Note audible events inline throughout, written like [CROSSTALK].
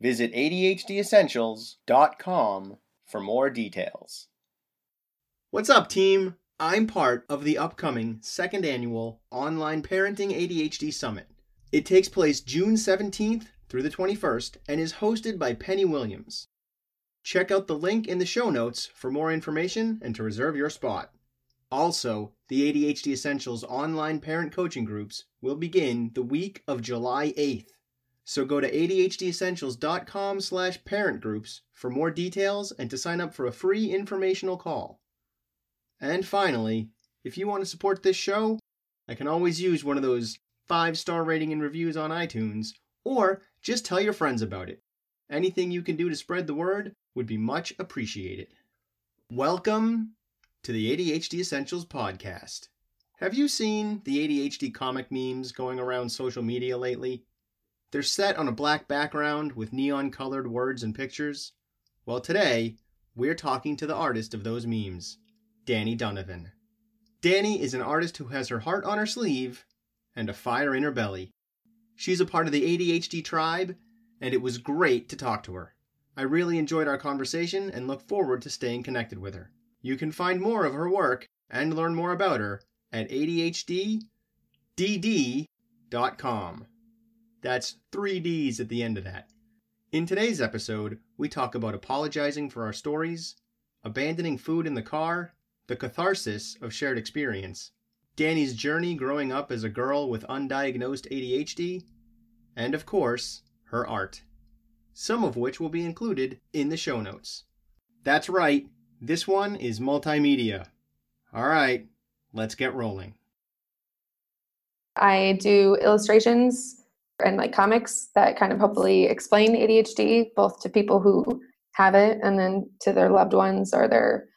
Visit ADHDessentials.com for more details. What's up, team? I'm part of the upcoming second annual Online Parenting ADHD Summit. It takes place June 17th through the 21st and is hosted by Penny Williams. Check out the link in the show notes for more information and to reserve your spot. Also, the ADHD Essentials online parent coaching groups will begin the week of July 8th. So go to adhdessentials.com slash parent groups for more details and to sign up for a free informational call. And finally, if you want to support this show, I can always use one of those five star rating and reviews on iTunes, or just tell your friends about it. Anything you can do to spread the word would be much appreciated. Welcome to the ADHD Essentials podcast. Have you seen the ADHD comic memes going around social media lately? They're set on a black background with neon colored words and pictures. Well, today, we're talking to the artist of those memes, Dani Donovan. Dani is an artist who has her heart on her sleeve and a fire in her belly. She's a part of the ADHD tribe, and it was great to talk to her. I really enjoyed our conversation and look forward to staying connected with her. You can find more of her work and learn more about her at ADHDDD.com. That's three D's at the end of that. In today's episode, we talk about apologizing for our stories, abandoning food in the car, the catharsis of shared experience, Dani's journey growing up as a girl with undiagnosed ADHD, and of course, her art, some of which will be included in the show notes. That's right, this one is multimedia. All right, let's get rolling. I do illustrations and like comics that kind of hopefully explain ADHD both to people who have it and then to their loved ones or their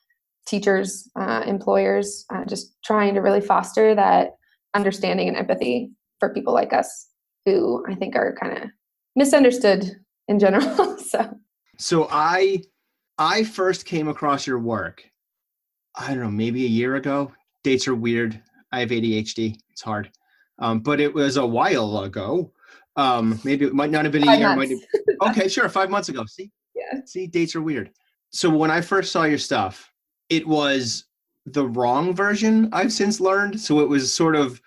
teachers, uh, employers, uh, just trying to really foster that understanding and empathy for people like us who I think are kind of misunderstood in general. [LAUGHS] so, so I, I first came across your work. I don't know, maybe a year ago. Dates are weird. I have ADHD. It's hard, um, but it was a while ago. Um, maybe it might not have been a year. Might have, okay, sure, five months ago. See, yeah. See, dates are weird. So when I first saw your stuff, it was the wrong version. I've since learned. So it was sort of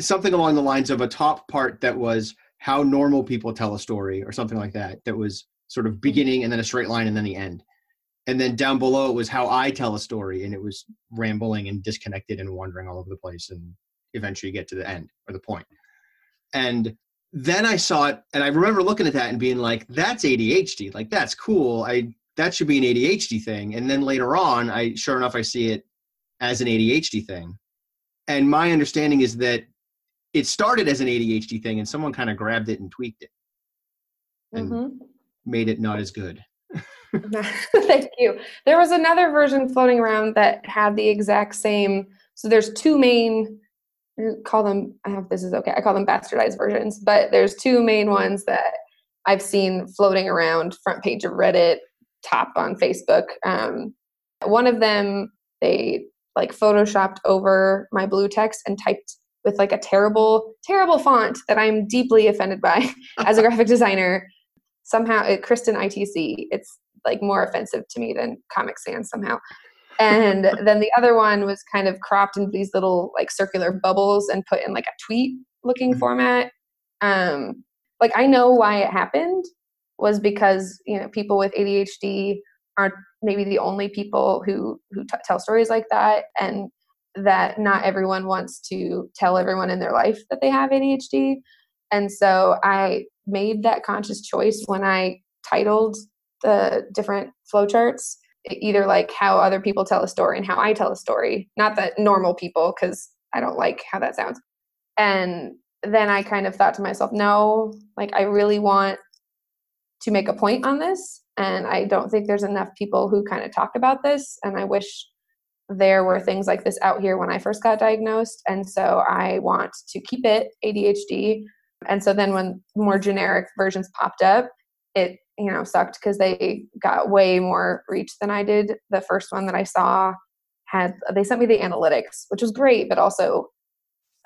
something along the lines of a top part that was how normal people tell a story or something like that. That was sort of beginning and then a straight line and then the end. And then down below it was how I tell a story, and it was rambling and disconnected and wandering all over the place, and eventually get to the end or the point. And then I saw it and I remember looking at that and being like, that's ADHD. Like that's cool. I that should be an ADHD thing. And then later on, I sure enough I see it as an ADHD thing. And my understanding is that it started as an ADHD thing and someone kind of grabbed it and tweaked it and mm-hmm. made it not as good. [LAUGHS] Thank you. There was another version floating around that had the exact same. So there's two main call them I have this is okay. I call them bastardized versions, but there's two main ones that I've seen floating around front page of Reddit, top on Facebook. Um, one of them they like photoshopped over my blue text and typed with like a terrible terrible font that I'm deeply offended by [LAUGHS] as a graphic designer. Somehow, it, Kristen ITC. It's like more offensive to me than Comic Sans somehow and then the other one was kind of cropped into these little like circular bubbles and put in like a tweet looking mm-hmm. format um like i know why it happened was because you know people with adhd aren't maybe the only people who who t- tell stories like that and that not everyone wants to tell everyone in their life that they have adhd and so i made that conscious choice when i titled the different flowcharts either like how other people tell a story and how I tell a story, not that normal people, because I don't like how that sounds. And then I kind of thought to myself, no, like I really want to make a point on this. And I don't think there's enough people who kind of talk about this. And I wish there were things like this out here when I first got diagnosed. And so I want to keep it ADHD. And so then when more generic versions popped up, it you know sucked because they got way more reach than I did. The first one that I saw had they sent me the analytics, which was great, but also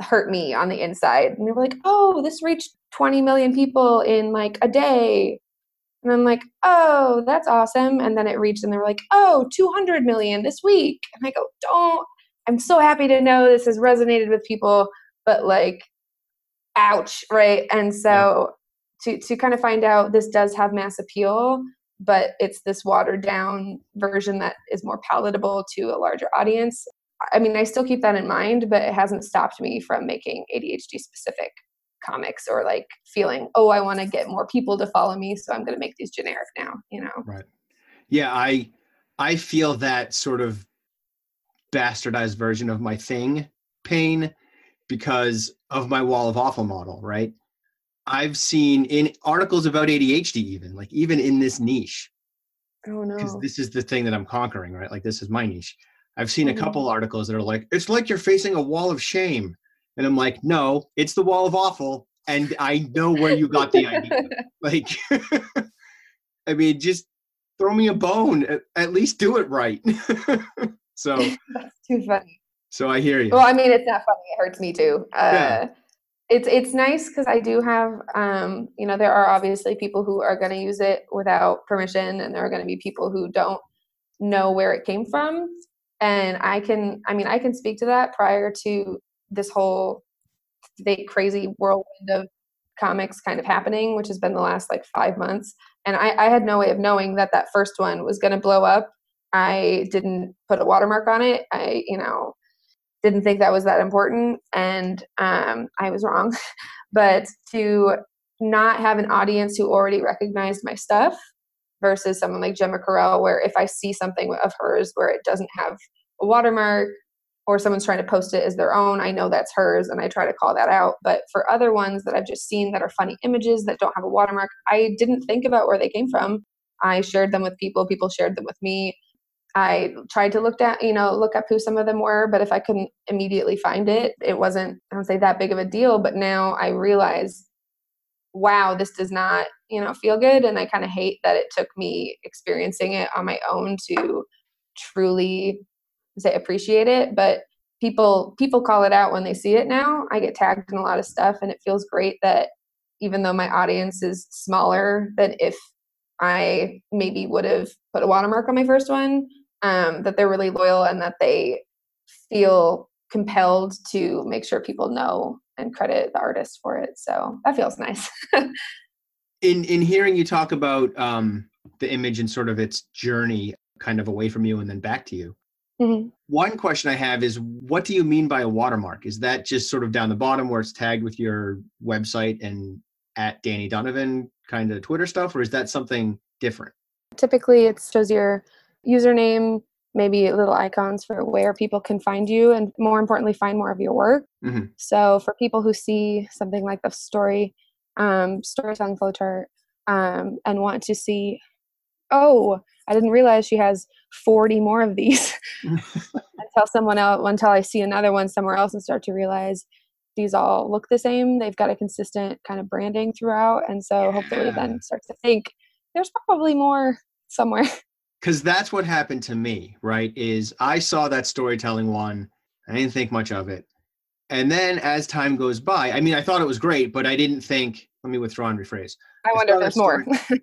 hurt me on the inside. And they were like, "Oh, this reached 20 million people in like a day." And I'm like, "Oh, that's awesome." And then it reached and they were like, "Oh, 200 million this week." And I go, "Don't I'm so happy to know this has resonated with people, but like ouch, right?" And so to to kind of find out this does have mass appeal but it's this watered down version that is more palatable to a larger audience. I mean i still keep that in mind but it hasn't stopped me from making adhd specific comics or like feeling oh i want to get more people to follow me so i'm going to make these generic now you know? Right. Yeah i i feel that sort of bastardized version of my thing pain because of my wall of awful model right I've seen in articles about ADHD, even like even in this niche. Oh no! Because this is the thing that I'm conquering, right? Like this is my niche. I've seen a mm-hmm. couple articles that are like, it's like you're facing a wall of shame, and I'm like, no, it's the wall of awful, and I know where you got the idea. [LAUGHS] like, [LAUGHS] I mean, just throw me a bone. At, at least do it right. [LAUGHS] so that's too funny. So I hear you. Well, I mean, it's not funny. It hurts me too. Uh, yeah it's it's nice because I do have um, you know there are obviously people who are going to use it without permission, and there are going to be people who don't know where it came from. And I can, I mean, I can speak to that prior to this whole crazy whirlwind of comics kind of happening, which has been the last like five months. And I, I had no way of knowing that that first one was going to blow up. I didn't put a watermark on it. I, you know, didn't think that was that important and um, i was wrong. [LAUGHS] But to not have an audience who already recognized my stuff versus someone like Gemma Correll where if i see something of hers where it doesn't have a watermark or someone's trying to post it as their own i know that's hers and i try to call that out. But for other ones that i've just seen that are funny images that don't have a watermark i didn't think about where they came from. I shared them with people people shared them with me I tried to look at, you know, look up who some of them were, but if I couldn't immediately find it, it wasn't, I would say that big of a deal. But now I realize, wow, this does not, you know, feel good. And I kind of hate that it took me experiencing it on my own to truly say appreciate it. But people people call it out when they see it now. I get tagged in a lot of stuff and it feels great that even though my audience is smaller than if I maybe would have put a watermark on my first one, um, that they're really loyal and that they feel compelled to make sure people know and credit the artist for it. So that feels nice. [LAUGHS] in in hearing you talk about um, the image and sort of its journey, kind of away from you and then back to you. Mm-hmm. One question I have is, what do you mean by a watermark? Is that just sort of down the bottom where it's tagged with your website and at Dani Donovan kind of Twitter stuff, or is that something different? Typically, it shows your username, maybe little icons for where people can find you, and more importantly, find more of your work. Mm-hmm. So for people who see something like the story, um, storytelling flowchart, um, and want to see, oh, I didn't realize she has 40 more of these. [LAUGHS] [LAUGHS] until someone else, until I see another one somewhere else and start to realize these all look the same. They've got a consistent kind of branding throughout. And so hopefully then starts to think there's probably more somewhere. Because that's what happened to me right is i saw that storytelling one i didn't think much of it. And then as time goes by i mean i thought it was great but i didn't think let me withdraw and rephrase. I, wonder if there's story, more.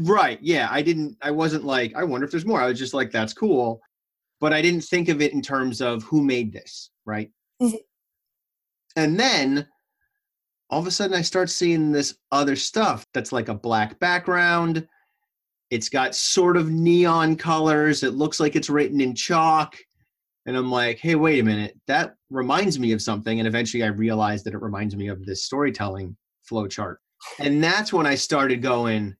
[LAUGHS] right yeah i didn't i wasn't like i wonder if there's more i was just like that's cool but i didn't think of it in terms of who made this right? Mm-hmm. and then all of a sudden i start seeing this other stuff that's like a black background it's got sort of neon colors. It looks like it's written in chalk. And I'm like, hey, wait a minute. That reminds me of something. And eventually I realized that it reminds me of this storytelling flow chart. And that's when I started going,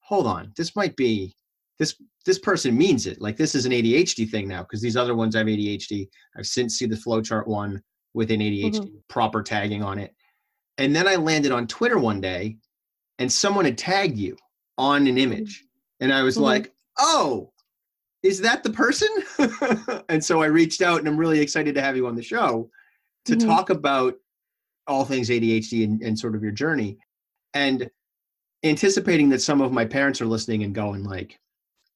hold on, this might be this this person means it. Like this is an ADHD thing now, because these other ones have ADHD. I've since seen the flowchart one with an ADHD mm-hmm. proper tagging on it. And then I landed on Twitter one day and someone had tagged you on an image. And I was mm-hmm. like, oh, is that the person? [LAUGHS] and so I reached out and I'm really excited to have you on the show to mm-hmm. talk about all things ADHD and, and sort of your journey. And anticipating that some of my parents are listening and going like,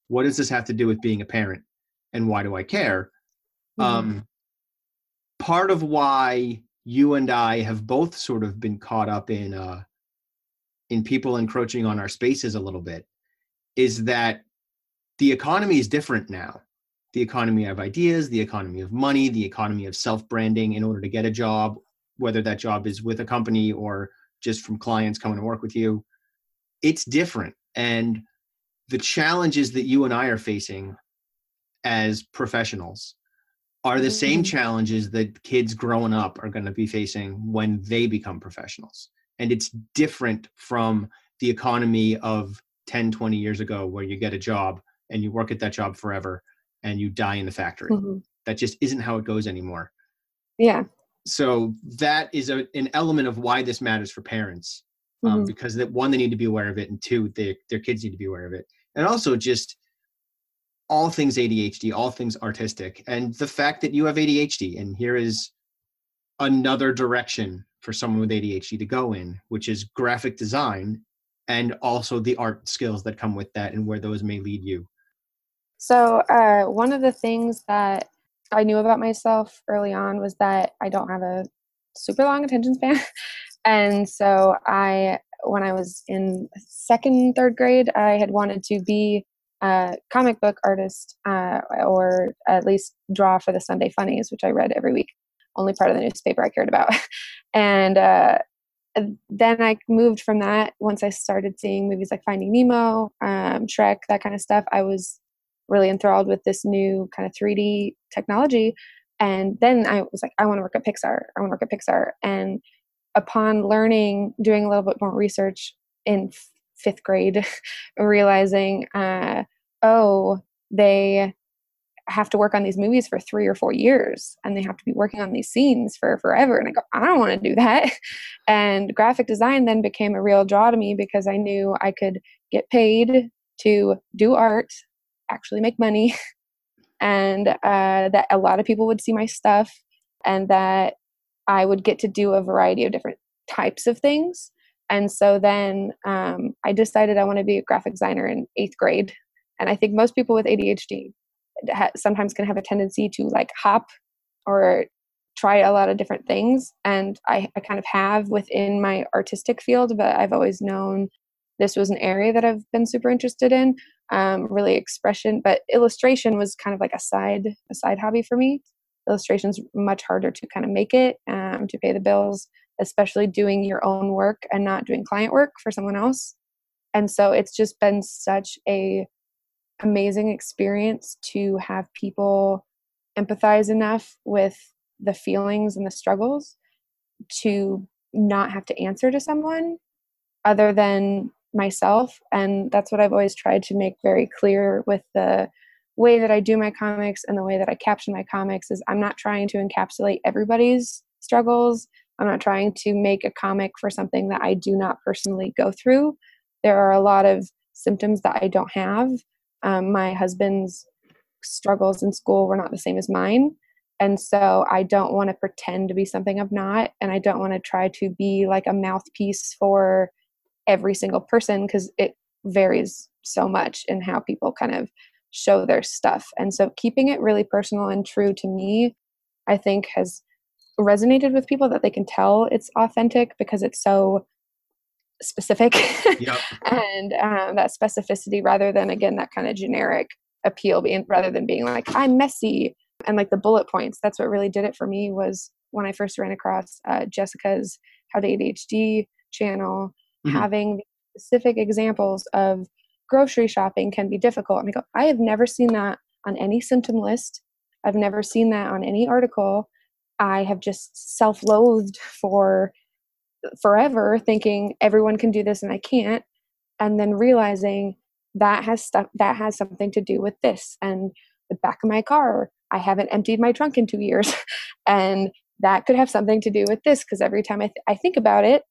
what does this have to do with being a parent? And why do I care? Mm-hmm. Um, part of why you and I have both sort of been caught up in uh, in people encroaching on our spaces a little bit is that the economy is different now. The economy of ideas, the economy of money, the economy of self branding in order to get a job, whether that job is with a company or just from clients coming to work with you. It's different. And the challenges that you and I are facing as professionals are the same mm-hmm. challenges that kids growing up are going to be facing when they become professionals. And it's different from the economy of 10, 20 years ago, where you get a job and you work at that job forever and you die in the factory. Mm-hmm. That just isn't how it goes anymore. Yeah. So that is a, an element of why this matters for parents, um, mm-hmm. because that one, they need to be aware of it, and two, they, their kids need to be aware of it, and also just all things ADHD, all things artistic, and the fact that you have ADHD, and here is another direction for someone with ADHD to go in, which is graphic design and also the art skills that come with that and where those may lead you. So, uh, one of the things that I knew about myself early on was that I don't have a super long attention span. [LAUGHS] and so, I, when I was in second, third grade, I had wanted to be a comic book artist uh, or at least draw for the Sunday Funnies, which I read every week. Only part of the newspaper I cared about. [LAUGHS] and uh, then I moved from that once I started seeing movies like Finding Nemo, um, Shrek, that kind of stuff. I was really enthralled with this new kind of 3D technology. And then I was like, I want to work at Pixar. I want to work at Pixar. And upon learning, doing a little bit more research in f- fifth grade, [LAUGHS] realizing, uh, oh, they have to work on these movies for three or four years and they have to be working on these scenes for forever. And I go, I don't want to do that. [LAUGHS] And graphic design then became a real draw to me because I knew I could get paid to do art, actually make money, [LAUGHS] and uh, that a lot of people would see my stuff and that I would get to do a variety of different types of things. And so then um, I decided I want to be a graphic designer in eighth grade. And I think most people with ADHD ha- sometimes can have a tendency to like hop or try a lot of different things. And I, I kind of have within my artistic field but i've always known this was an area that i've been super interested in. Um, really expression but illustration was kind of like a side a side hobby for me. Illustration's much harder to kind of make it um, to pay the bills especially doing your own work and not doing client work for someone else. And so it's just been such a amazing experience to have people empathize enough with the feelings and the struggles to not have to answer to someone other than myself. And that's what i've always tried to make very clear with the way that i do my comics and the way that i caption my comics is i'm not trying to encapsulate everybody's struggles. I'm not trying to make a comic for something that i do not personally go through. There are a lot of symptoms that i don't have um, my husband's struggles in school were not the same as mine. And so I don't want to pretend to be something I'm not. And I don't want to try to be like a mouthpiece for every single person because it varies so much in how people kind of show their stuff. And so keeping it really personal and true to me, I think has resonated with people that they can tell it's authentic because it's so specific yep. [LAUGHS] and um, that specificity rather than again that kind of generic appeal being rather than being like i'm messy and like the bullet points that's what really did it for me was when i first ran across uh, jessica's how to adhd channel mm-hmm. having specific examples of grocery shopping can be difficult and i go i have never seen that on any symptom list i've never seen that on any article i have just self-loathed for forever thinking everyone can do this and I can't and then realizing that has stuff that has something to do with this and the back of my car I haven't emptied my trunk in 2 years [LAUGHS] and that could have something to do with this because every time I, th- I think about it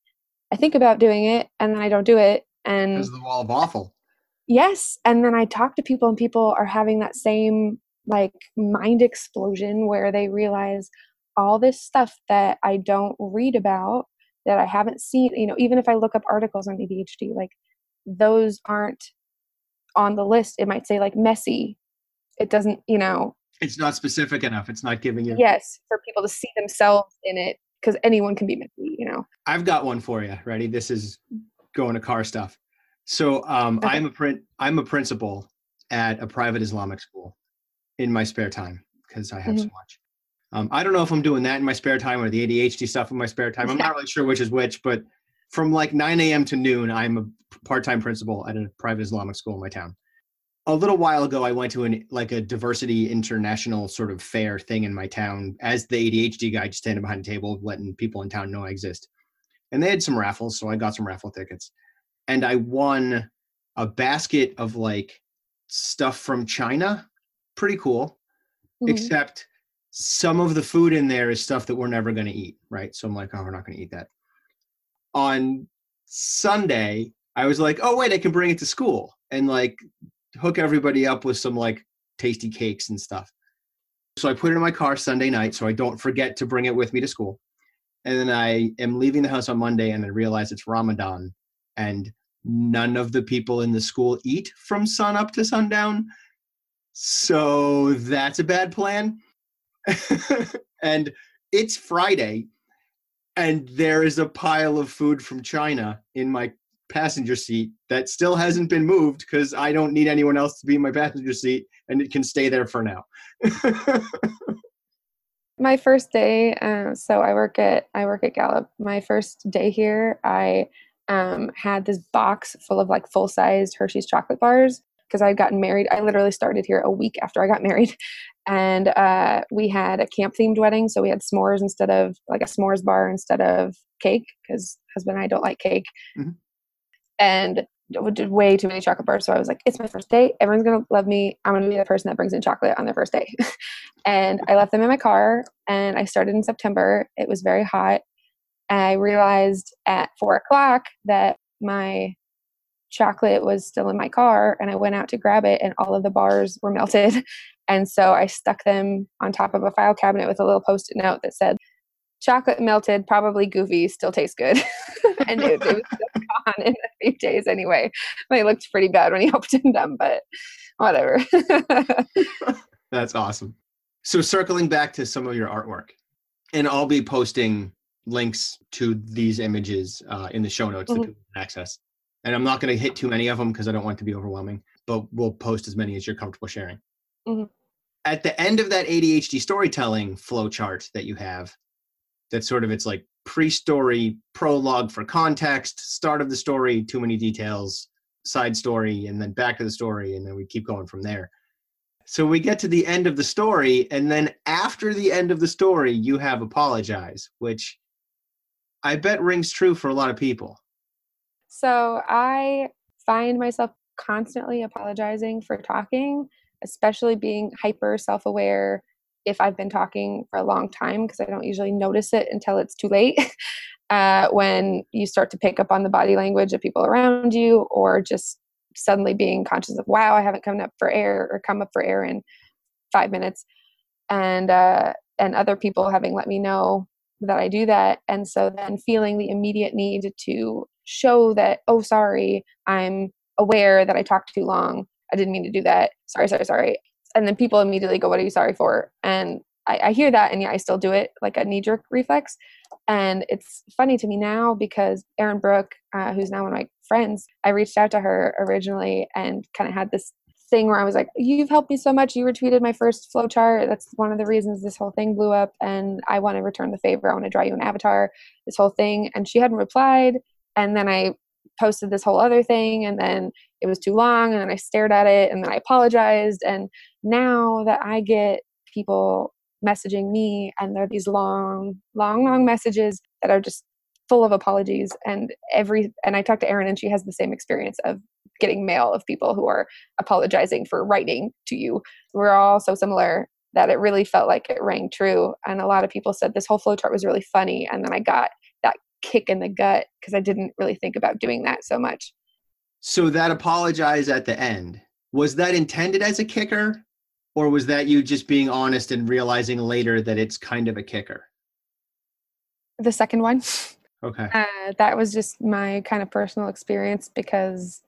I think about doing it and then I don't do it and because the wall of awful. Yes and then i talk to people and people are having that same like mind explosion where they realize all this stuff that i don't read about that i haven't seen you know even if i look up articles on adhd like those aren't on the list. It might say like messy. It doesn't you know it's not specific enough. It's not giving you yes for people to see themselves in it because anyone can be messy you know? I've got one for you ready? This is going to car stuff. So um, okay. i'm a print i'm a principal at a private islamic school in my spare time because i have mm-hmm. so much um, i don't know if i'm doing that in my spare time or the adhd stuff in my spare time. I'm not really sure which is which but from like 9 a.m to noon i'm a part-time principal at a private islamic school in my town. A little while ago i went to an like a diversity international sort of fair thing in my town as the adhd guy just standing behind a table letting people in town know i exist. And they had some raffles so i got some raffle tickets. And i won a basket of like stuff from china. Pretty cool. Mm-hmm. except some of the food in there is stuff that we're never going to eat right so i'm like oh we're not going to eat that on sunday i was like oh wait i can bring it to school and like hook everybody up with some like tasty cakes and stuff. So I put it in my car Sunday night so I don't forget to bring it with me to school. And then I am leaving the house on Monday and I realize it's Ramadan and none of the people in the school eat from sun up to sundown. So that's a bad plan. [LAUGHS] and it's Friday and there is a pile of food from China in my passenger seat that still hasn't been moved because I don't need anyone else to be in my passenger seat and it can stay there for now. [LAUGHS] my first day, uh, so I work at I work at Gallup. My first day here, I um, had this box full of like full sized Hershey's chocolate bars because I'd gotten married. I literally started here a week after I got married. And uh, we had a camp themed wedding. So we had s'mores instead of like a s'mores bar instead of cake because husband and I don't like cake. Mm-hmm and did way too many chocolate bars. So I was like, it's my first day. Everyone's gonna love me. I'm gonna be the person that brings in chocolate on their first day. [LAUGHS] and I left them in my car and I started in September. It was very hot. And I realized at four o'clock that my chocolate was still in my car and I went out to grab it and all of the bars were melted. [LAUGHS] And so I stuck them on top of a file cabinet with a little post-it note that said, chocolate melted, probably goofy, still tastes good. [LAUGHS] and it, it was [LAUGHS] gone in a few days anyway. They looked pretty bad when he [LAUGHS] opened them, but whatever. That's awesome. So circling back to some of your artwork, and I'll be posting links to these images uh, in the show notes mm-hmm. that people can access. And I'm not going to hit too many of them because I don't want it to be overwhelming, but we'll post as many as you're comfortable sharing. Mm-hmm. At the end of that ADHD storytelling flow chart that you have, that sort of it's like pre-story prologue for context start of the story too many details side story and then back to the story and then we keep going from there. So we get to the end of the story and then after the end of the story you have apologize which i bet rings true for a lot of people. So i find myself constantly apologizing for talking especially being hyper self-aware if I've been talking for a long time because I don't usually notice it until it's too late. [LAUGHS] uh, when you start to pick up on the body language of people around you, or just suddenly being conscious of, wow, I haven't come up for air or come up for air in five minutes, and uh, and other people having let me know that I do that, and so then feeling the immediate need to show that, oh, sorry, I'm aware that I talked too long. I didn't mean to do that. Sorry, sorry, sorry and then people immediately go, "What are you sorry for?" And I, I hear that, and yeah, I still do it like a knee jerk reflex. And it's funny to me now because Erin Brooke, uh, who's now one of my friends, I reached out to her originally and kind of had this thing where I was like, "You've helped me so much. You retweeted my first flowchart. That's one of the reasons this whole thing blew up, and I want to return the favor. I want to draw you an avatar. This whole thing." And she hadn't replied, and then I posted this whole other thing, and then it was too long, and then I stared at it, and then I apologized, and now that I get people messaging me and they're these long, long, long messages that are just full of apologies and every and I talked to Erin and she has the same experience of getting mail of people who are apologizing for writing to you. We're all so similar that it really felt like it rang true. And a lot of people said this whole flowchart was really funny. And then I got kick in the gut because I didn't really think about doing that so much. So that apologize at the end, was that intended as a kicker? Or was that you just being honest and realizing later that it's kind of a kicker? The second one. Okay. Uh, that was just my kind of personal experience because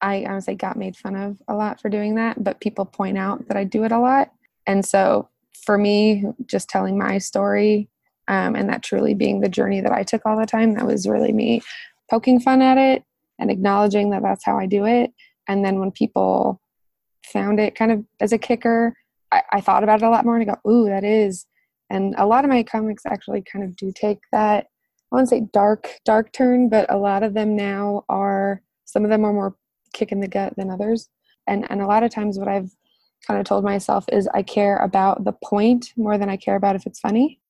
I honestly got made fun of a lot for doing that, but people point out that I do it a lot. And so for me, just telling my story um, and that truly being the journey that I took all the time, that was really me poking fun at it and acknowledging that that's how I do it. And then when people found it kind of as a kicker, I, I thought about it a lot more and I go, ooh, that is. And a lot of my comics actually kind of do take that, I wouldn't say dark, dark turn, but a lot of them now are, some of them are more kick in the gut than others. And, and a lot of times what I've kind of told myself is I care about the point more than I care about if it's funny.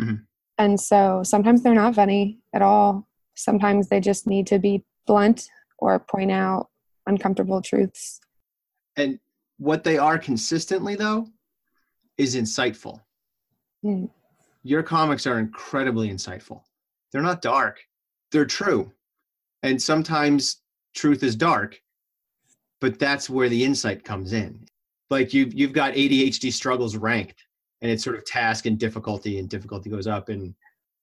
Mm-hmm. And so sometimes they're not funny at all. Sometimes they just need to be blunt or point out uncomfortable truths. And what they are consistently, though, is insightful. Mm. Your comics are incredibly insightful. They're not dark, they're true. And sometimes truth is dark, but that's where the insight comes in. Like you've, you've got ADHD struggles ranked, and it's sort of task and difficulty, and difficulty goes up. And,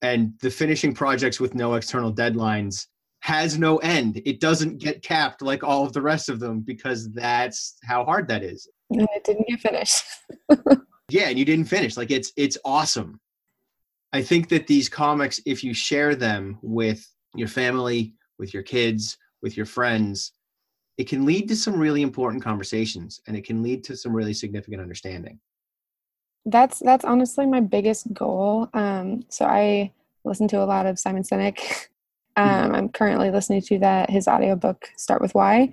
and the finishing projects with no external deadlines has no end. It doesn't get capped like all of the rest of them because that's how hard that is. And it didn't get finished. [LAUGHS] yeah, and you didn't finish. Like it's it's awesome. I think that these comics, if you share them with your family, with your kids, with your friends, it can lead to some really important conversations and it can lead to some really significant understanding. That's that's honestly my biggest goal. Um, so I listen to a lot of Simon Sinek Mm-hmm. [LAUGHS] Um, I'm currently listening to that his audiobook Start with Why.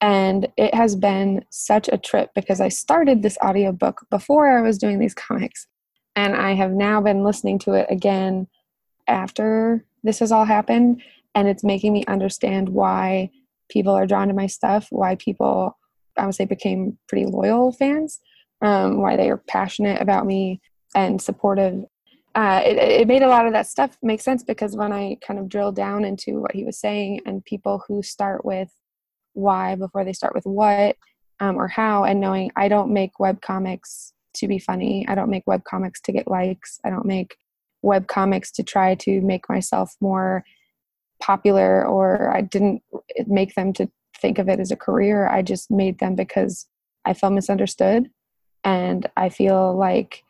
And it has been such a trip because I started this audiobook before I was doing these comics. And I have now been listening to it again after this has all happened. And it's making me understand why people are drawn to my stuff, why people, I would say, became pretty loyal fans, um, why they are passionate about me and supportive uh, it, it made a lot of that stuff make sense because when I kind of drilled down into what he was saying and people who start with why before they start with what um, or how, and knowing I don't make web comics to be funny, I don't make web comics to get likes, I don't make web comics to try to make myself more popular, or I didn't make them to think of it as a career. I just made them because I felt misunderstood and I feel like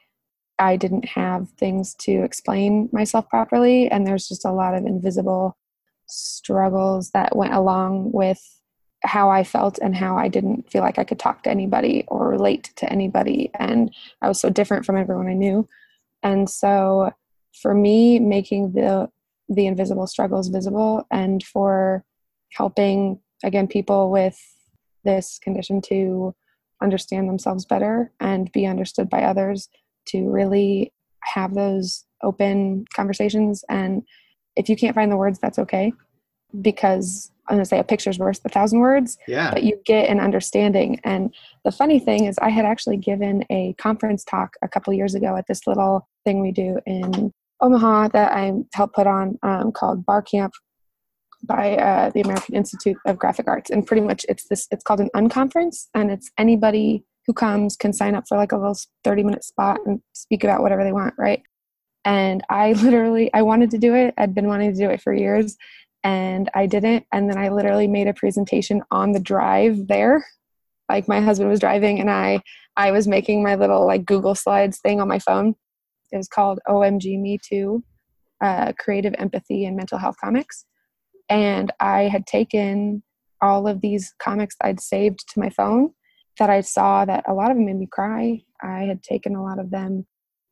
I didn't have things to explain myself properly, and there's just a lot of invisible struggles that went along with how I felt and how I didn't feel like I could talk to anybody or relate to anybody. And I was so different from everyone I knew. And so for me, making the the invisible struggles visible and for helping again people with this condition to understand themselves better and be understood by others to really have those open conversations. And if you can't find the words, that's okay. Because I'm going to say a picture's worth a thousand words, yeah. but you get an understanding. And the funny thing is, I had actually given a conference talk a couple years ago at this little thing we do in Omaha that I helped put on um, called Bar Camp by uh, the American Institute of Graphic Arts. And pretty much it's this, it's called an unconference and it's anybody who comes can sign up for like a little 30 minute spot and speak about whatever they want, right? And I [LAUGHS] literally, I wanted to do it. I'd been wanting to do it for years and I didn't. And then I literally made a presentation on the drive there. Like my husband was driving and I, I was making my little like Google Slides thing on my phone. It was called OMG Me Too, uh, Creative Empathy and Mental Health Comics. And I had taken all of these comics I'd saved to my phone that I saw that a lot of them made me cry. I had taken a lot of them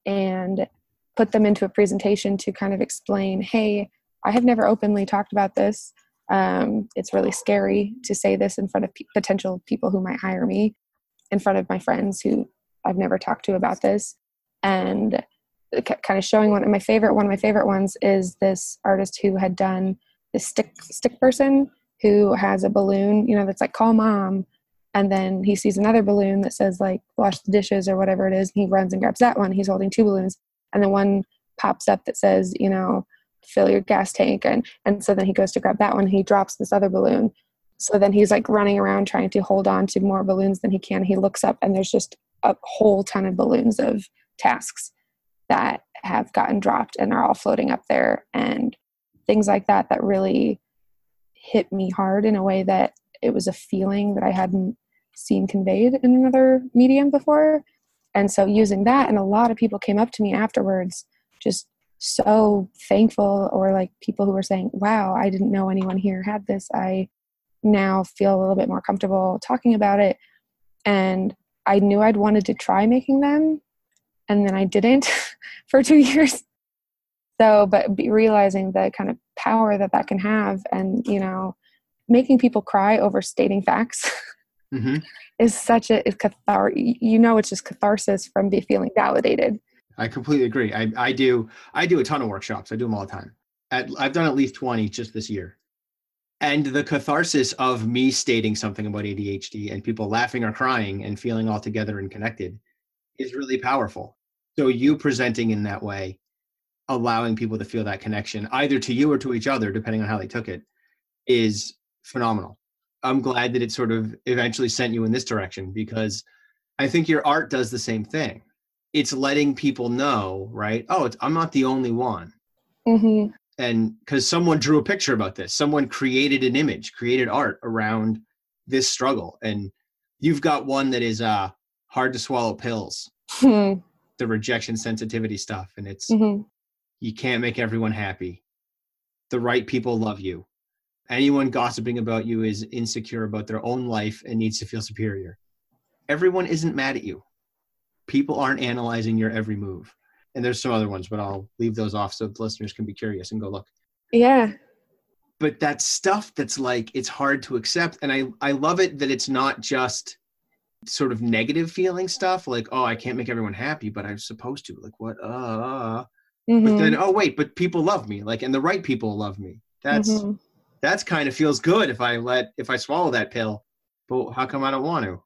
and put them into a presentation to kind of explain hey, I have never openly talked about this. Um, it's really scary to say this in front of p- potential people who might hire me, in front of my friends who I've never talked to about this. And kind of showing one of my favorite one of my favorite ones is this artist who had done this stick stick person who has a balloon you know that's like call mom. And then he sees another balloon that says like wash the dishes or whatever it is he runs and grabs that one. He's holding two balloons and then one pops up that says you know fill your gas tank and and so then he goes to grab that one. He drops this other balloon. So then he's like running around trying to hold on to more balloons than he can. He looks up and there's just a whole ton of balloons of tasks that have gotten dropped and are all floating up there. And things like that that really hit me hard in a way that it was a feeling that I hadn't seen conveyed in another medium before. And so using that and a lot of people came up to me afterwards just so thankful or like people who were saying, "Wow, I didn't know anyone here had this. I now feel a little bit more comfortable talking about it." And I knew I'd wanted to try making them and then I didn't [LAUGHS] for 2 years. So, but realizing the kind of power that that can have and, you know, making people cry over stating facts [LAUGHS] mm-hmm. is such a is cathar you know it's just catharsis from be feeling validated I completely agree. I, I do I do a ton of workshops. I do them all the time. At, I've done at least 20 just this year. And the catharsis of me stating something about ADHD and people laughing or crying and feeling all together and connected is really powerful. So you presenting in that way, allowing people to feel that connection, either to you or to each other, depending on how they took it, is phenomenal. I'm glad that it sort of eventually sent you in this direction because I think your art does the same thing it's letting people know, right? Oh, I'm not the only one. Mm-hmm. And because someone drew a picture about this, someone created an image, created art around this struggle, and you've got one that is uh, hard to swallow pills, mm-hmm. [LAUGHS] the rejection sensitivity stuff, and it's mm-hmm. You can't make everyone happy. The right people love you. Anyone gossiping about you is insecure about their own life and needs to feel superior. Everyone isn't mad at you people aren't analyzing your every move. And there's some other ones, but I'll leave those off so the listeners can be curious and go look. Yeah. But that stuff that's like it's hard to accept. And I, I love it that it's not just sort of negative feeling stuff like, oh, I can't make everyone happy, but I'm supposed to. Like what? Uh, uh. Mm-hmm. but then oh wait, but people love me. Like and the right people love me. That's mm-hmm. that's kind of feels good if I let if I swallow that pill. But how come I don't want to?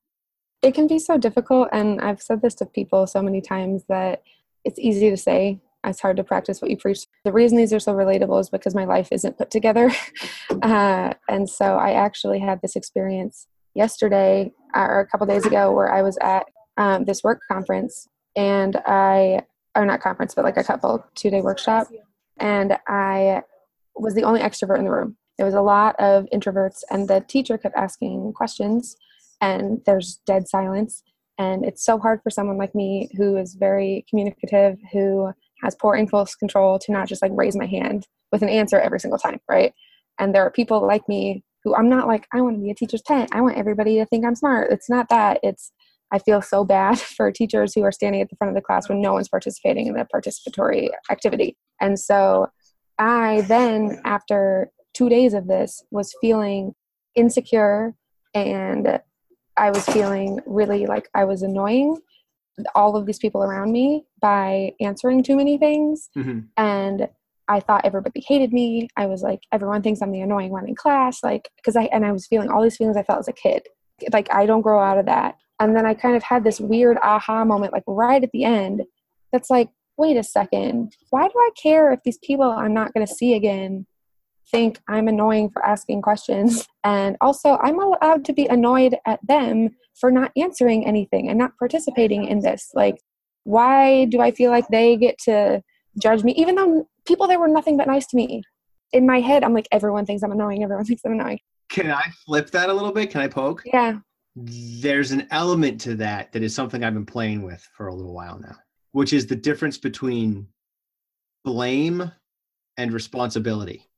it can be so difficult and i've said this to people so many times that it's easy to say it's hard to practice what you preach the reason these are so relatable is because my life isn't put together [LAUGHS] uh, and so i actually had this experience yesterday or a couple days ago where i was at um, this work conference and i or not conference but like a couple two day workshop. And i was the only extrovert in the room. There was a lot of introverts and the teacher kept asking questions and there's dead silence. And it's so hard for someone like me who is very communicative who has poor impulse control to not just like raise my hand with an answer every single time right? And there are people like me who i'm not like i want to be a teacher's pet. I want everybody to think i'm smart. It's not that. It's i feel so bad [LAUGHS] for teachers who are standing at the front of the class when no one's participating in the participatory activity and so i then after two days of this was feeling insecure and I was feeling really like I was annoying all of these people around me by answering too many things. Mm-hmm. And I thought everybody hated me. I was like, everyone thinks I'm the annoying one in class. Like, because I, and I was feeling all these feelings I felt as a kid. Like, I don't grow out of that. And then I kind of had this weird aha moment, like right at the end, that's like, wait a second, why do I care if these people I'm not going to see again think I'm annoying for asking questions. [LAUGHS] And also, I'm allowed to be annoyed at them for not answering anything and not participating in this. Like, why do I feel like they get to judge me, even though people there were nothing but nice to me? In my head, I'm like, everyone thinks I'm annoying, everyone thinks I'm annoying. Can I flip that a little bit? Can I poke? Yeah. There's an element to that that is something I've been playing with for a little while now, which is the difference between blame and responsibility.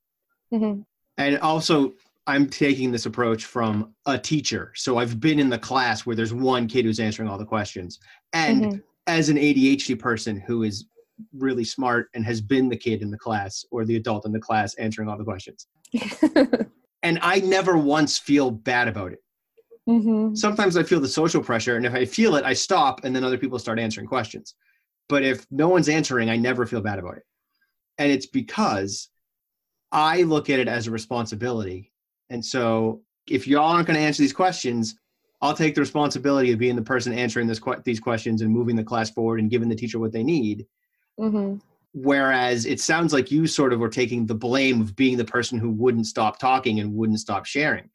Mm-hmm. And also, I'm taking this approach from a teacher. So I've been in the class where there's one kid who's answering all the questions. And mm-hmm. as an ADHD person who is really smart and has been the kid in the class or the adult in the class answering all the questions. [LAUGHS] and I never once feel bad about it. Mm-hmm. Sometimes I feel the social pressure, and if I feel it, I stop, and then other people start answering questions. But if no one's answering, I never feel bad about it. And it's because I look at it as a responsibility. And so if y'all aren't going to answer these questions, I'll take the responsibility of being the person answering this these questions and moving the class forward and giving the teacher what they need. Mm-hmm. Whereas it sounds like you sort of were taking the blame of being the person who wouldn't stop talking and wouldn't stop sharing.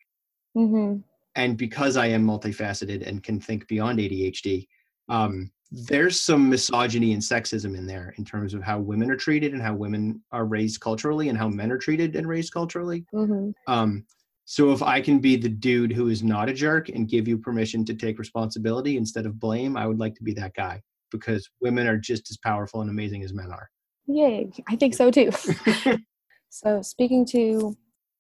Mm-hmm. And because I am multifaceted and can think beyond ADHD, um, there's some misogyny and sexism in there in terms of how women are treated and how women are raised culturally and how men are treated and raised culturally. Mm-hmm. Um, so if I can be the dude who is not a jerk and give you permission to take responsibility instead of blame, I would like to be that guy because women are just as powerful and amazing as men are. Yay, I think so too. [LAUGHS] so, speaking to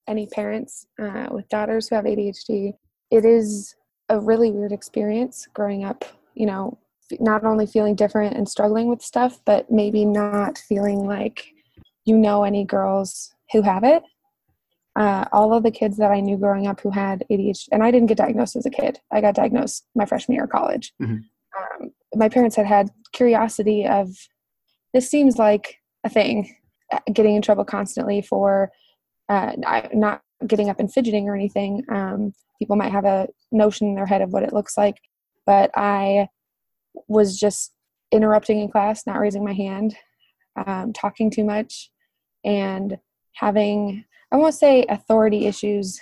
any parents uh, with daughters who have ADHD, it is a really weird experience growing up, you know, not only feeling different and struggling with stuff, but maybe not feeling like you know any girls who have it. Uh, all of the kids that I knew growing up who had ADHD, and I didn't get diagnosed as a kid. I got diagnosed my freshman year of college. Mhm. Um, my parents had had curiosity of this seems like a thing, uh, getting in trouble constantly for uh, not getting up and fidgeting or anything. Um, people might have a notion in their head of what it looks like, but I was just interrupting in class, not raising my hand, um, talking too much, and having, I won't say authority issues,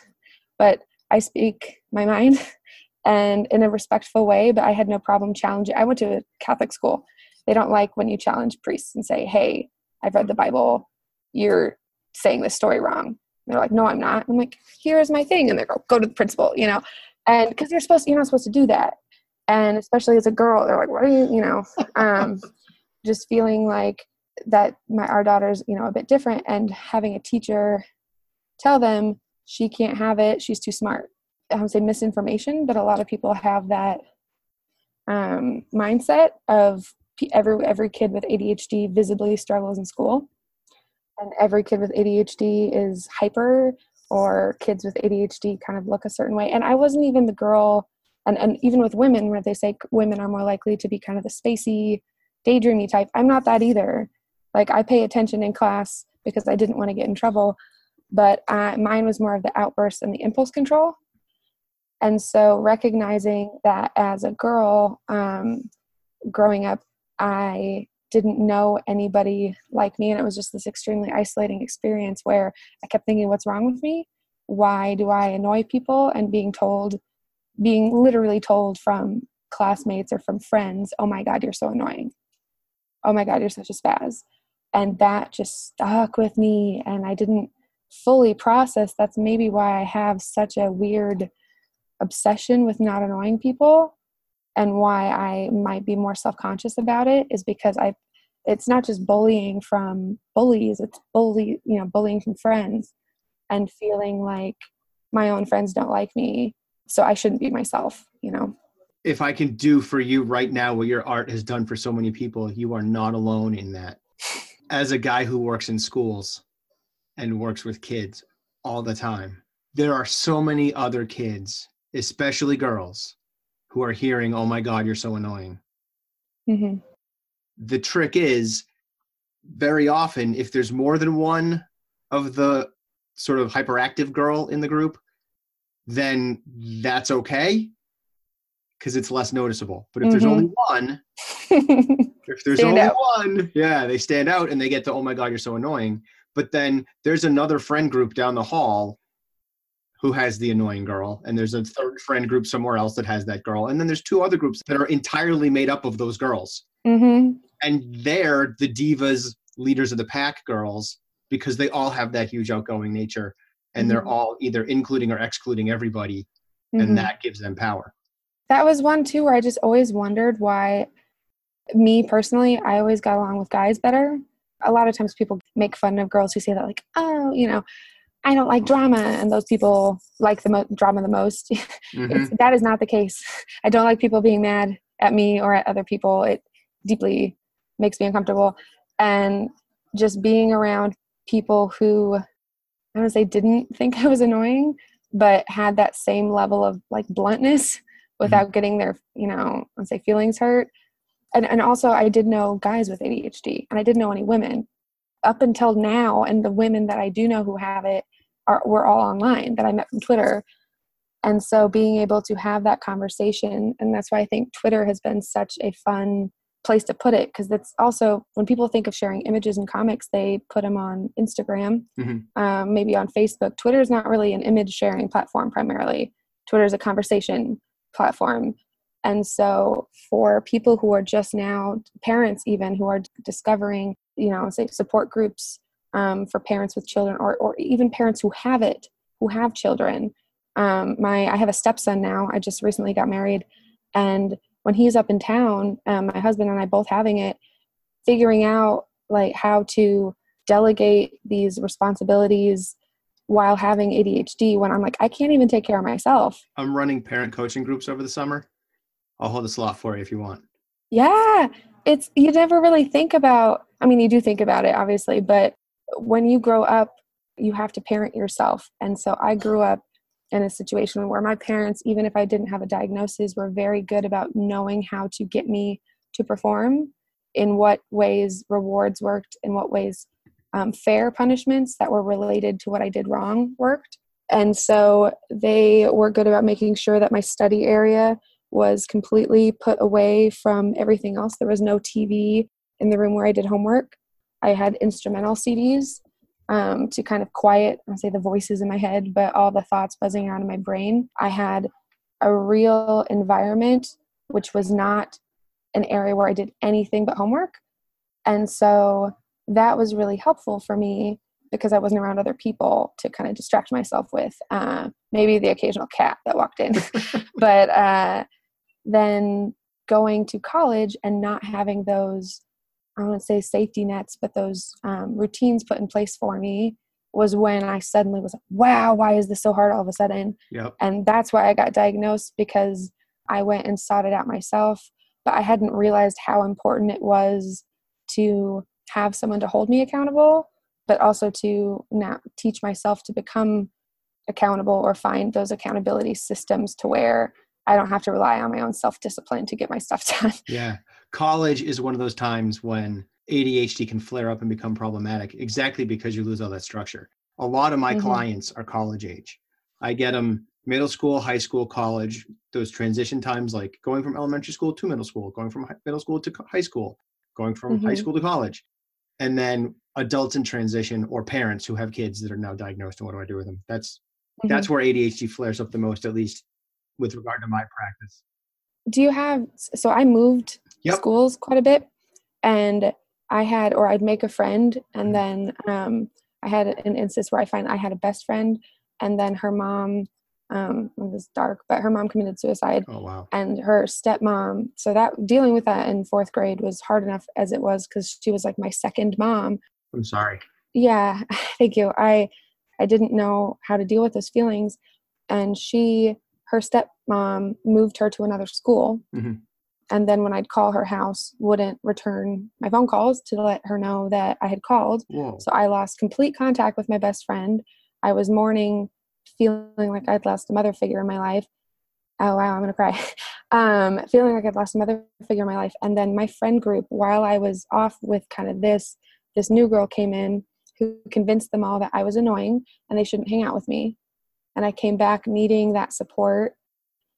but I speak my mind [LAUGHS] and in a respectful way, but I had no problem challenging. I went to a Catholic school. They don't like when you challenge priests and say, hey, I've read the Bible, you're saying this story wrong. They're like, no, I'm not. I'm like, here's my thing. And they go, go to the principal, you know, and because you're supposed, you're not supposed to do that. And especially as a girl they're like what are you you know um, [LAUGHS] just feeling like that my our daughter's you know a bit different. And having a teacher tell them she can't have it she's too smart. I would say misinformation but a lot of people have that um, mindset of every every kid with adhd visibly struggles in school and every kid with adhd is hyper or kids with adhd kind of look a certain way. And i wasn't even the girl and, and even with women where they say women are more likely to be kind of the spacey daydreamy type i'm not that either. Like i pay attention in class because i didn't want to get in trouble but uh, mine was more of the outburst and the impulse control. And so recognizing that as a girl um, growing up i didn't know anybody like me and it was just this extremely isolating experience where i kept thinking what's wrong with me why do i annoy people and being told being literally told from classmates or from friends, oh my God, you're so annoying. Oh my God, you're such a spaz. And that just stuck with me. And I didn't fully process that's maybe why I have such a weird obsession with not annoying people and why I might be more self conscious about it is because I it's not just bullying from bullies, it's bully, you know, bullying from friends and feeling like my own friends don't like me so i shouldn't be myself you know if I can do for you right now what your art has done for so many people, you are not alone in that. As a guy who works in schools and works with kids all the time, there are so many other kids, especially girls, who are hearing, oh my God, you're so annoying. mm-hmm. The trick is very often, if there's more than one of the sort of hyperactive girl in the group, then that's okay because it's less noticeable. But if there's only one, [LAUGHS] if there's Stand only out. one, yeah, they stand out and they get to, oh my God, you're so annoying. But then there's another friend group down the hall who has the annoying girl, and there's a third friend group somewhere else that has that girl. And then there's two other groups that are entirely made up of those girls. mm-hmm. And they're the divas, leaders of the pack girls, because they all have that huge outgoing nature. And they're Mhm. all either including or excluding everybody, Mhm. and that gives them power. that was one too where i just always wondered why me personally i always got along with guys better a lot of times people make fun of girls who say that like oh you know i don't like drama and those people like the mo- drama the most. Mhm. [LAUGHS] it's, that is not the case. I don't like people being mad at me or at other people. It deeply makes me uncomfortable. And just being around people who i don't say didn't think i was annoying but had that same level of like bluntness without getting their you know let's say feelings hurt. And and also i did know guys with adhd and i didn't know any women. Up until now and the women that i do know who have it are were all online that i met from twitter and so being able to have that conversation and that's why i think twitter has been such a fun place to put it because it's also when people think of sharing images and comics they put them on instagram Mhm. um, maybe on facebook twitter is not really an image sharing platform primarily Twitter is a conversation platform. And so for people who are just now parents even who are discovering, you know, say support groups um, for parents with children or, or even parents who have it, who have children. Um, my I have a stepson now. I just recently got married and when he's up in town, um, my husband and I both having it, figuring out like how to delegate these responsibilities while having ADHD when I'm like, I can't even take care of myself. I'm running parent coaching groups over the summer. I'll hold a slot for you if you want. Yeah. It's, you never really think about, I mean, you do think about it, obviously, but when you grow up, you have to parent yourself. And so I grew up in a situation where my parents, even if I didn't have a diagnosis, were very good about knowing how to get me to perform, in what ways rewards worked, in what ways um, fair punishments that were related to what I did wrong worked. And so they were good about making sure that my study area was completely put away from everything else. There was no TV in the room where I did homework. I had instrumental CDs um, to kind of quiet, I'll say the voices in my head, but all the thoughts buzzing around in my brain. I had a real environment, which was not an area where I did anything but homework. And so that was really helpful for me because I wasn't around other people to kind of distract myself with uh, maybe the occasional cat that walked in. [LAUGHS] but uh, then going to college and not having those I wouldn't say safety nets, but those um, routines put in place for me was when I suddenly was like, wow, why is this so hard all of a sudden? Yep. And that's why I got diagnosed because I went and sought it out myself, but I hadn't realized how important it was to have someone to hold me accountable, but also to now teach myself to become accountable or find those accountability systems to where I don't have to rely on my own self discipline to get my stuff [LAUGHS] done. Yeah. College is one of those times when ADHD can flare up and become problematic exactly because you lose all that structure. A lot of my mm-hmm. clients are college age. I get them middle school, high school, college, those transition times like going from elementary school to middle school, going from middle school to high school, going from mm-hmm. high school to college. And then adults in transition or parents who have kids that are now diagnosed and what do I do with them? That's mm-hmm. that's where ADHD flares up the most, at least with regard to my practice. Do you have so I moved yep. schools quite a bit and I had or I'd make a friend and mm-hmm. then um, I had an instance where I find I had a best friend and then her mom um, it was dark, but her mom committed suicide. Oh wow! And her stepmom. So that dealing with that in fourth grade was hard enough as it was because she was like my second mom. I'm sorry. Yeah, [LAUGHS] thank you. I I didn't know how to deal with those feelings, and she her stepmom moved her to another school. Mm-hmm. And then when I'd call her house, wouldn't return my phone calls to let her know that I had called. Whoa. So I lost complete contact with my best friend. I was mourning, feeling like I'd lost a mother figure in my life. Oh wow, I'm gonna cry. [LAUGHS] Um, feeling like I'd lost a mother figure in my life. And then my friend group, while I was off with kind of this, this new girl came in who convinced them all that I was annoying and they shouldn't hang out with me and I came back needing that support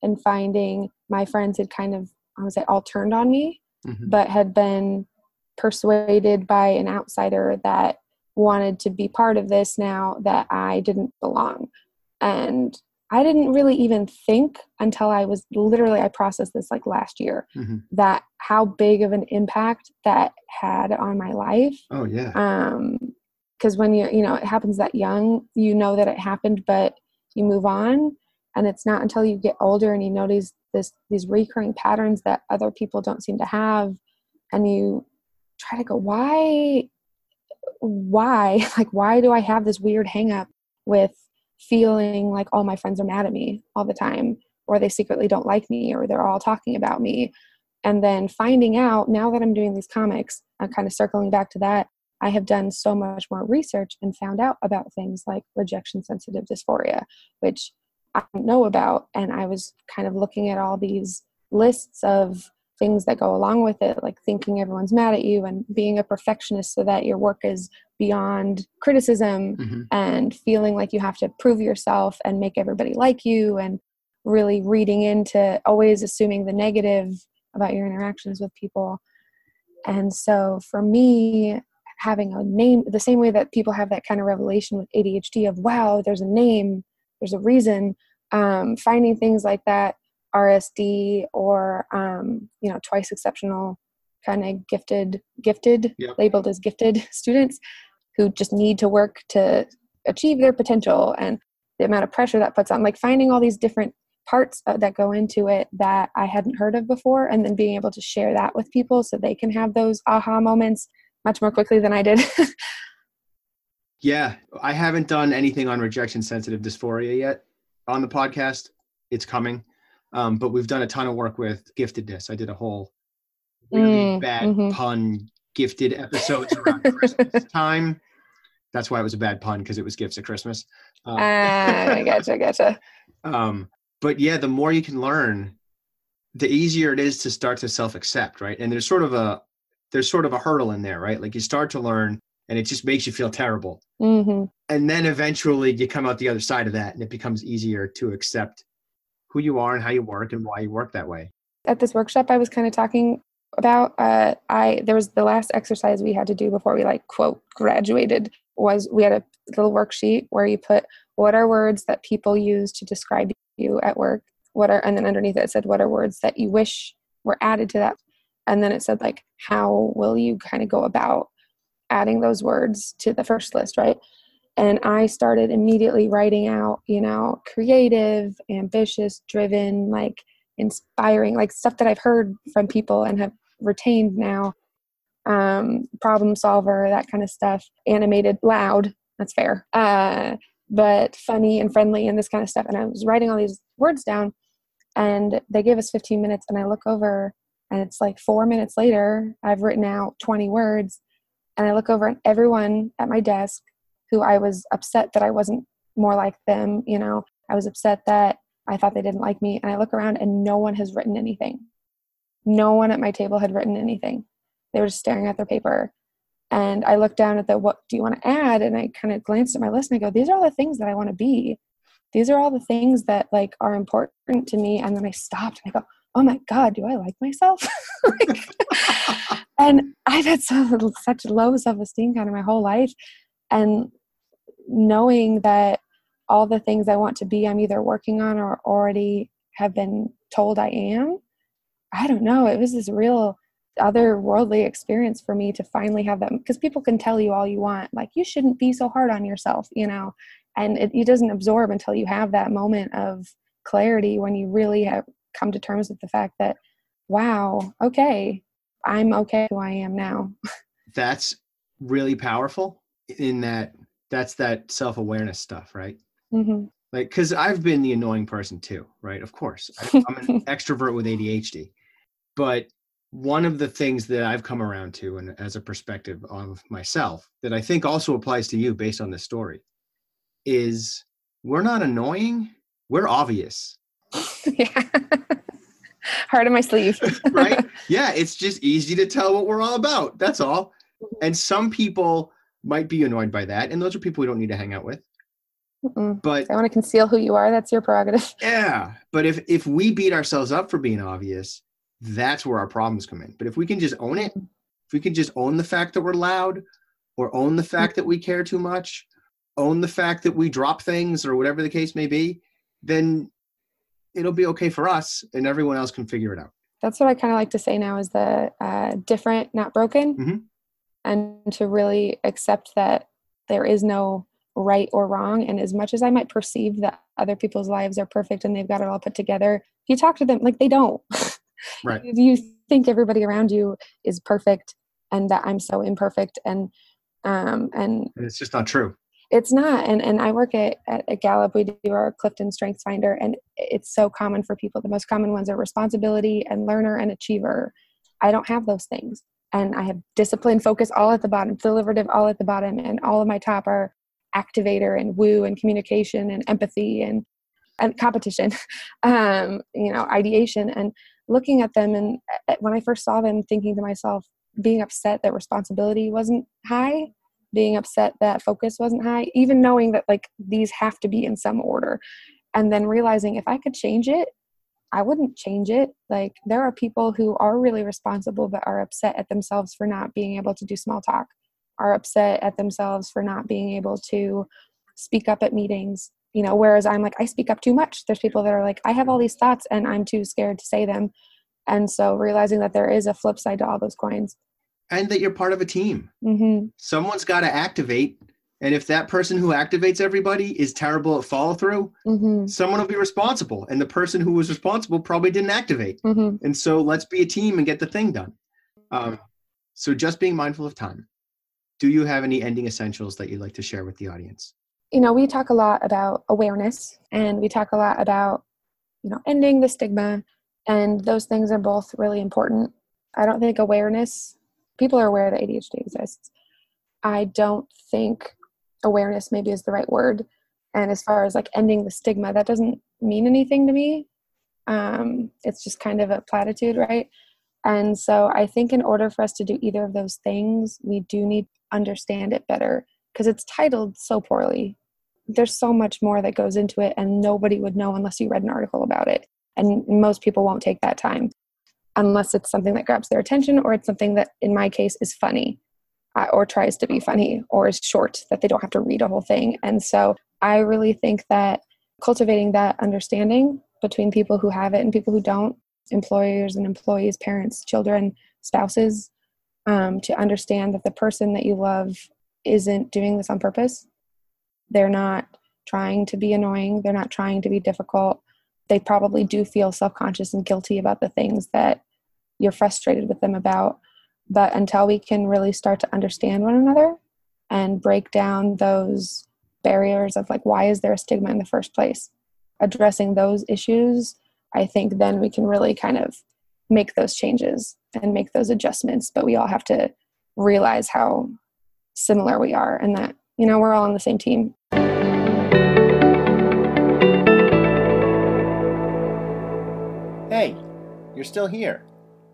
and finding my friends had kind of, I would say, all turned on me, mm-hmm. but had been persuaded by an outsider that wanted to be part of this now that I didn't belong. And I didn't really even think until I was literally, I processed this like last year, mm-hmm. that how big of an impact that had on my life. Oh, yeah. Um, because when you, you know, it happens that young, you know that it happened, but you move on and it's not until you get older and you notice this these recurring patterns that other people don't seem to have. And you try to go why why [LAUGHS] like why do i have this weird hang up with feeling like all my friends are mad at me all the time or they secretly don't like me or they're all talking about me? And then finding out now that i'm doing these comics i'm kind of circling back to that I have done so much more research and found out about things like rejection sensitive dysphoria, which I don't know about. And I was kind of looking at all these lists of things that go along with it, like thinking everyone's mad at you and being a perfectionist so that your work is beyond criticism mm-hmm. and feeling like you have to prove yourself and make everybody like you and really reading into always assuming the negative about your interactions with people. And so for me, having a name the same way that people have that kind of revelation with ADHD of wow there's a name there's a reason um, finding things like that rsd or um, you know twice exceptional kind of gifted gifted yep. labeled as gifted [LAUGHS] students who just need to work to achieve their potential and the amount of pressure that puts on like finding all these different parts that go into it that i hadn't heard of before and then being able to share that with people so they can have those aha moments much more quickly than i did [LAUGHS] yeah i haven't done anything on rejection sensitive dysphoria yet on the podcast it's coming um, but we've done a ton of work with giftedness i did a whole really mm, bad mm-hmm. pun gifted episodes around christmas [LAUGHS] time that's why it was a bad pun because it was gifts at Christmas. Um, uh, I gotcha, I gotcha. [LAUGHS] Um, but yeah, the more you can learn, the easier it is to start to self-accept, right? And there's sort of a there's sort of a hurdle in there, right? Like you start to learn, and it just makes you feel terrible. Mm-hmm. And then eventually you come out the other side of that, and it becomes easier to accept who you are and how you work and why you work that way. At this workshop, I was kind of talking about uh, I there was the last exercise we had to do before we like quote graduated was we had a little worksheet where you put what are words that people use to describe you at work what are and then underneath it said what are words that you wish were added to that and then it said like how will you kind of go about adding those words to the first list right and i started immediately writing out you know creative ambitious driven like inspiring like stuff that i've heard from people and have retained now um, problem solver, that kind of stuff. Animated, loud, that's fair. Uh, but funny and friendly and this kind of stuff. And I was writing all these words down, and they gave us 15 minutes. And I look over, and it's like four minutes later, I've written out 20 words. And I look over, and everyone at my desk who I was upset that I wasn't more like them, you know, I was upset that I thought they didn't like me. And I look around, and no one has written anything. No one at my table had written anything. They were just staring at their paper. And I looked down at the what do you want to add? And I kind of glanced at my list and I go, these are all the things that I want to be. These are all the things that like are important to me. And then I stopped and I go, oh my God, do I like myself? [LAUGHS] like, and I've had so, [LAUGHS] such low self esteem kind of my whole life. And knowing that all the things I want to be, I'm either working on or already have been told I am. I don't know. It was this real otherworldly experience for me to finally have that because people can tell you all you want like you shouldn't be so hard on yourself you know and it, it doesn't absorb until you have that moment of clarity when you really have come to terms with the fact that wow okay i'm okay who i am now that's really powerful in that that's that self-awareness stuff right mm-hmm. like because i've been the annoying person too right of course I, i'm an [LAUGHS] extrovert with adhd but one of the things that I've come around to, and as a perspective of myself, that I think also applies to you based on this story, is we're not annoying, we're obvious. [LAUGHS] yeah. [LAUGHS] Heart of my sleeve. [LAUGHS] right? Yeah, it's just easy to tell what we're all about. That's all. And some people might be annoyed by that, and those are people we don't need to hang out with. Mm-mm. But I want to conceal who you are. That's your prerogative. [LAUGHS] Yeah, but if if we beat ourselves up for being obvious, that's where our problems come in. But if we can just own it, if we can just own the fact that we're loud or own the fact that we care too much, own the fact that we drop things or whatever the case may be, then it'll be okay for us and everyone else can figure it out. That's what I kind of like to say now is the uh, different, not broken. Mm-hmm. And to really accept that there is no right or wrong. And as much as I might perceive that other people's lives are perfect and they've got it all put together, if you talk to them, like they don't. [LAUGHS] Right. you think everybody around you is perfect and that I'm so imperfect and um and it's just not true. It's not. And and I work at, at, at Gallup, we do our Clifton Strengths Finder, and it's so common for people. The most common ones are responsibility and learner and achiever. I don't have those things. And I have discipline, focus all at the bottom, deliberative all at the bottom, and all of my top are activator and woo and communication and empathy and and competition, [LAUGHS] um, you know, ideation. And looking at them and uh, when I first saw them, thinking to myself, being upset that responsibility wasn't high, being upset that focus wasn't high, even knowing that like these have to be in some order. And then realizing if I could change it, I wouldn't change it. Like there are people who are really responsible but are upset at themselves for not being able to do small talk, are upset at themselves for not being able to speak up at meetings, you know whereas i'm like i speak up too much there's people that are like i have all these thoughts and i'm too scared to say them and so realizing that there is a flip side to all those coins and that you're part of a team mm-hmm. someone's got to activate and if that person who activates everybody is terrible at follow through Mm-hmm. someone will be responsible and the person who was responsible probably didn't activate Mm-hmm. and so let's be a team and get the thing done um, so just being mindful of time do you have any ending essentials that you'd like to share with the audience you know we talk a lot about awareness and we talk a lot about you know ending the stigma and those things are both really important i don't think awareness people are aware that adhd exists. I don't think awareness maybe is the right word. And as far as like ending the stigma that doesn't mean anything to me. Um, it's just kind of a platitude right? And so i think in order for us to do either of those things we do need to understand it better because it's titled so poorly. There's so much more that goes into it and nobody would know unless you read an article about it. And most people won't take that time unless it's something that grabs their attention or it's something that in my case is funny uh, or tries to be funny or is short that they don't have to read a whole thing. And so i really think that cultivating that understanding between people who have it and people who don't employers and employees parents children spouses um, to understand that the person that you love isn't doing this on purpose. They're not trying to be annoying. They're not trying to be difficult. They probably do feel self-conscious and guilty about the things that you're frustrated with them about but until we can really start to understand one another and break down those barriers of like why is there a stigma in the first place addressing those issues i think then we can really kind of make those changes and make those adjustments but we all have to realize how similar we are and that you know we're all on the same team Hey, you're still here.